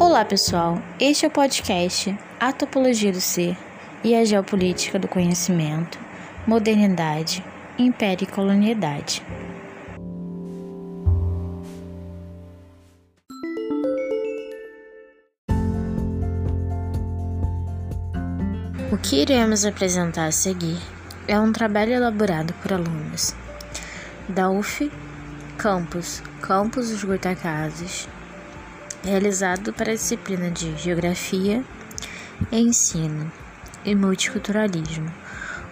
Olá, pessoal. Este é o podcast A Topologia do Ser e a Geopolítica do Conhecimento, Modernidade, Império e Colonialidade. O que iremos apresentar a seguir é um trabalho elaborado por alunos da UF Campus, Campus dos Goitacazes, realizado para a disciplina de Geografia, Ensino e Multiculturalismo,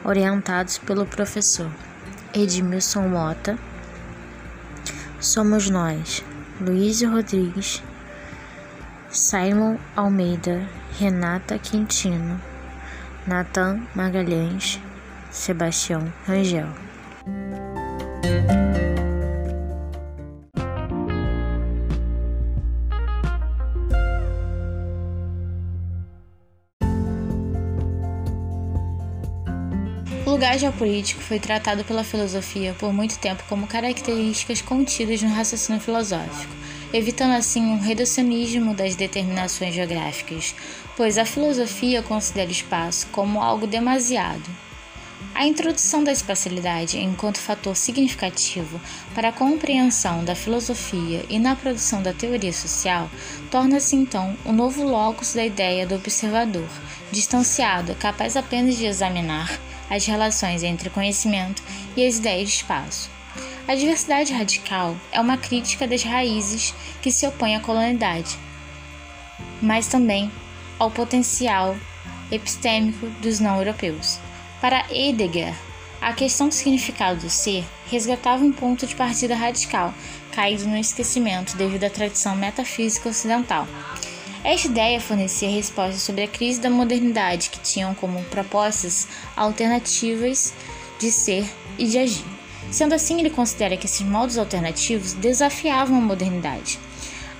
orientados pelo professor Edmilson Mota. Somos nós, Luiz Rodrigues, Simon Almeida, Renata Quintino, Nathan Magalhães, Sebastião Rangel. Lugar geopolítico foi tratado pela filosofia por muito tempo como características contidas no raciocínio filosófico, evitando assim um reducionismo das determinações geográficas, pois a filosofia considera o espaço como algo demasiado. A introdução da espacialidade enquanto fator significativo para a compreensão da filosofia e na produção da teoria social torna-se então o novo locus da ideia do observador, distanciado, capaz apenas de examinar as relações entre conhecimento e as ideias de espaço. A diversidade radical é uma crítica das raízes que se opõem à colonialidade, mas também ao potencial epistêmico dos não-europeus. Para Heidegger, a questão do significado do ser resgatava um ponto de partida radical, caído no esquecimento devido à tradição metafísica ocidental. Esta ideia fornecia respostas sobre a crise da modernidade, que tinham como propostas alternativas de ser e de agir. Sendo assim, ele considera que esses modos alternativos desafiavam a modernidade.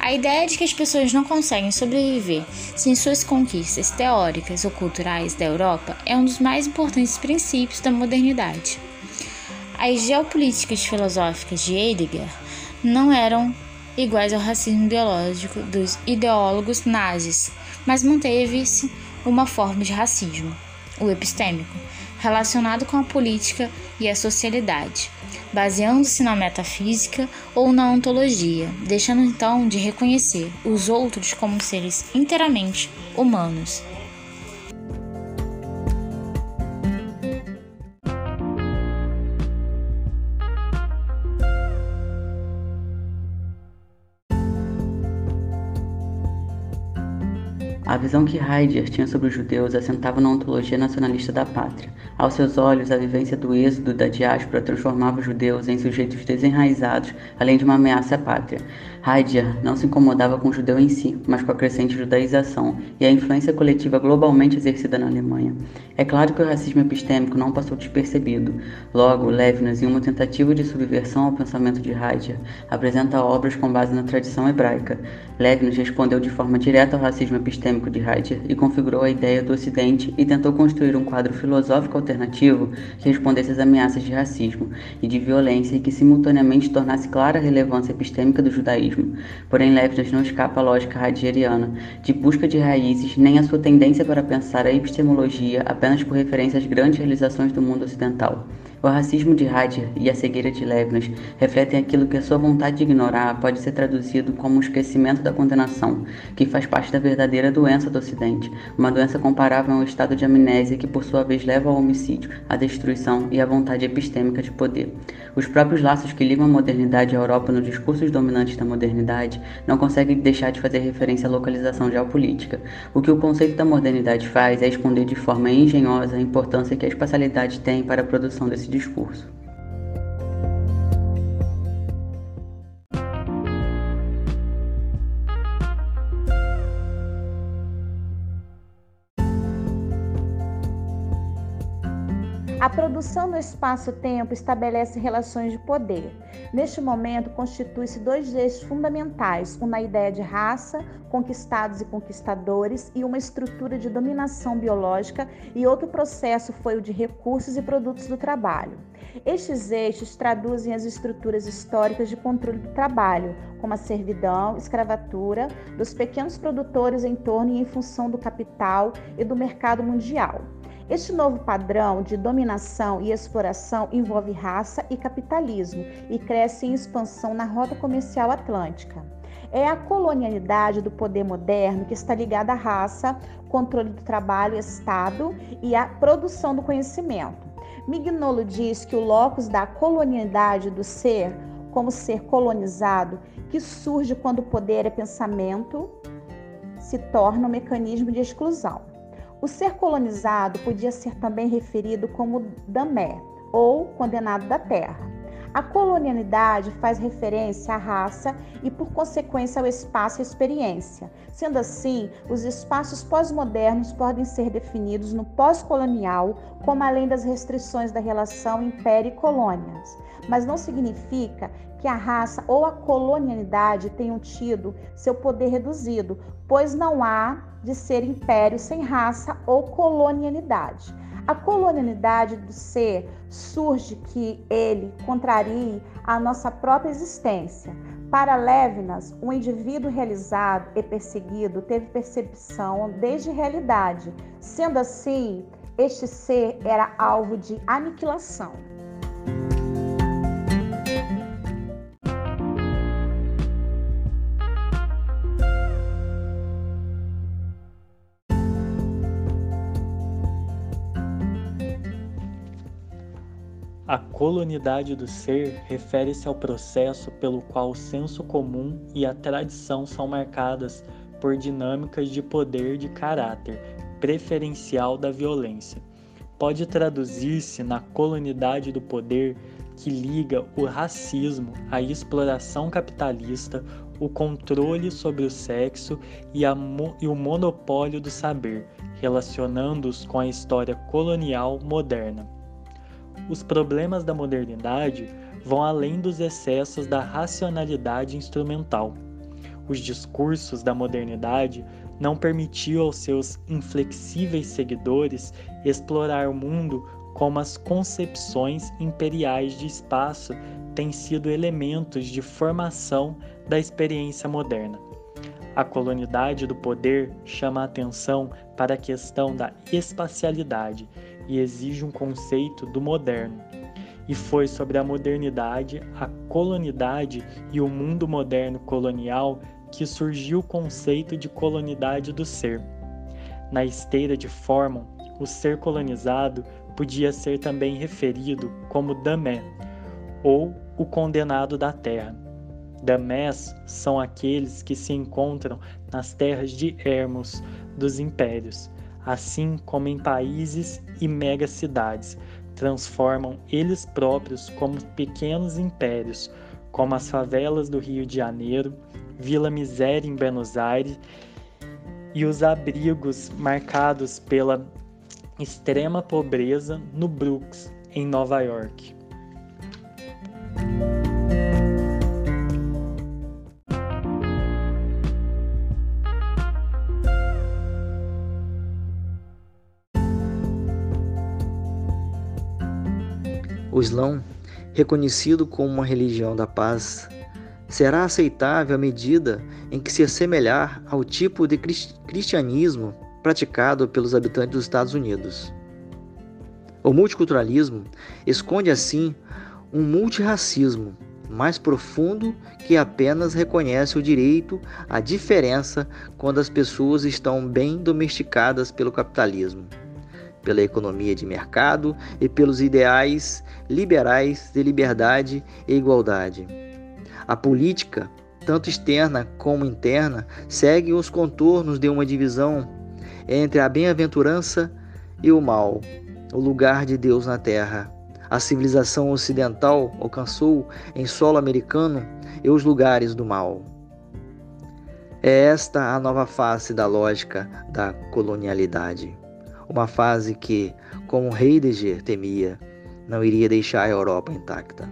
A ideia de que as pessoas não conseguem sobreviver sem suas conquistas teóricas ou culturais da Europa é um dos mais importantes princípios da modernidade. As geopolíticas filosóficas de Heidegger não eram iguais ao racismo biológico dos ideólogos nazis, mas manteve-se uma forma de racismo, o epistêmico, relacionado com a política e a socialidade, baseando-se na metafísica ou na ontologia, deixando então de reconhecer os outros como seres inteiramente humanos. A visão que Heidegger tinha sobre os judeus assentava na ontologia nacionalista da pátria. Aos seus olhos, a vivência do êxodo da diáspora transformava os judeus em sujeitos desenraizados, além de uma ameaça à pátria. Heidegger não se incomodava com o judeu em si, mas com a crescente judaização e a influência coletiva globalmente exercida na Alemanha. É claro que o racismo epistêmico não passou despercebido. Logo, Levinas, em uma tentativa de subversão ao pensamento de Heidegger, apresenta obras com base na tradição hebraica. Levinas respondeu de forma direta ao racismo epistêmico de Heidegger e configurou a ideia do Ocidente e tentou construir um quadro filosófico alternativo que respondesse às ameaças de racismo e de violência e que simultaneamente tornasse clara a relevância epistêmica do judaísmo. Porém, Levinas não escapa à lógica heideggeriana de busca de raízes nem à sua tendência para pensar a epistemologia apenas por referência às grandes realizações do mundo ocidental. O racismo de Heidegger e a cegueira de Levinas refletem aquilo que a sua vontade de ignorar pode ser traduzido como um esquecimento da condenação, que faz parte da verdadeira doença do Ocidente, uma doença comparável a um estado de amnésia que por sua vez leva ao homicídio, à destruição e à vontade epistêmica de poder. Os próprios laços que ligam a modernidade à Europa nos discursos dominantes da modernidade não conseguem deixar de fazer referência à localização geopolítica. O que o conceito da modernidade faz é esconder de forma engenhosa a importância que a espacialidade tem para a produção desse discurso. A produção no espaço-tempo estabelece relações de poder. Neste momento, constitui-se dois eixos fundamentais: um na ideia de raça, conquistados e conquistadores, e uma estrutura de dominação biológica, e outro processo foi o de recursos e produtos do trabalho. Estes eixos traduzem as estruturas históricas de controle do trabalho, como a servidão, escravatura, dos pequenos produtores em torno e em função do capital e do mercado mundial. Este novo padrão de dominação e exploração envolve raça e capitalismo e cresce em expansão na rota comercial atlântica. É a colonialidade do poder moderno que está ligada à raça, controle do trabalho, Estado e à produção do conhecimento. Mignolo diz que o locus da colonialidade do ser, como ser colonizado, que surge quando o poder é pensamento, se torna um mecanismo de exclusão. O ser colonizado podia ser também referido como damé, ou condenado da terra. A colonialidade faz referência à raça e, por consequência, ao espaço e experiência. Sendo assim, os espaços pós-modernos podem ser definidos no pós-colonial como além das restrições da relação império e colônias. Mas não significa que a raça ou a colonialidade tenham tido seu poder reduzido, pois não há de ser império sem raça ou colonialidade. A colonialidade do ser surge que ele contrarie a nossa própria existência. Para Levinas, o um indivíduo realizado e perseguido teve percepção desde realidade. Sendo assim, este ser era alvo de aniquilação. Colonidade do ser refere-se ao processo pelo qual o senso comum e a tradição são marcadas por dinâmicas de poder de caráter preferencial da violência. Pode traduzir-se na colonidade do poder que liga o racismo à exploração capitalista, o controle sobre o sexo e, e o monopólio do saber, relacionando-os com a história colonial moderna. Os problemas da modernidade vão além dos excessos da racionalidade instrumental. Os discursos da modernidade não permitiam aos seus inflexíveis seguidores explorar o mundo como as concepções imperiais de espaço têm sido elementos de formação da experiência moderna. A colonidade do poder chama a atenção para a questão da espacialidade e exige um conceito do moderno. E foi sobre a modernidade, a colonidade e o mundo moderno colonial que surgiu o conceito de colonidade do ser. Na esteira de Forman, o ser colonizado podia ser também referido como damé, ou o condenado da terra. Damés são aqueles que se encontram nas terras de Hermos dos impérios, assim como em países e megacidades, transformam eles próprios como pequenos impérios, como as favelas do Rio de Janeiro, Vila Miséria em Buenos Aires e os abrigos marcados pela extrema pobreza no Brooks, em Nova York. O Islã, reconhecido como uma religião da paz, será aceitável à medida em que se assemelhar ao tipo de cristianismo praticado pelos habitantes dos Estados Unidos. O multiculturalismo esconde assim um multirracismo mais profundo que apenas reconhece o direito à diferença quando as pessoas estão bem domesticadas pelo capitalismo pela economia de mercado e pelos ideais liberais de liberdade e igualdade. A política, tanto externa como interna, segue os contornos de uma divisão entre a bem-aventurança e o mal, o lugar de Deus na terra. A civilização ocidental alcançou em solo americano e os lugares do mal. É esta a nova face da lógica da colonialidade uma fase que, como Heidegger temia, não iria deixar a Europa intacta.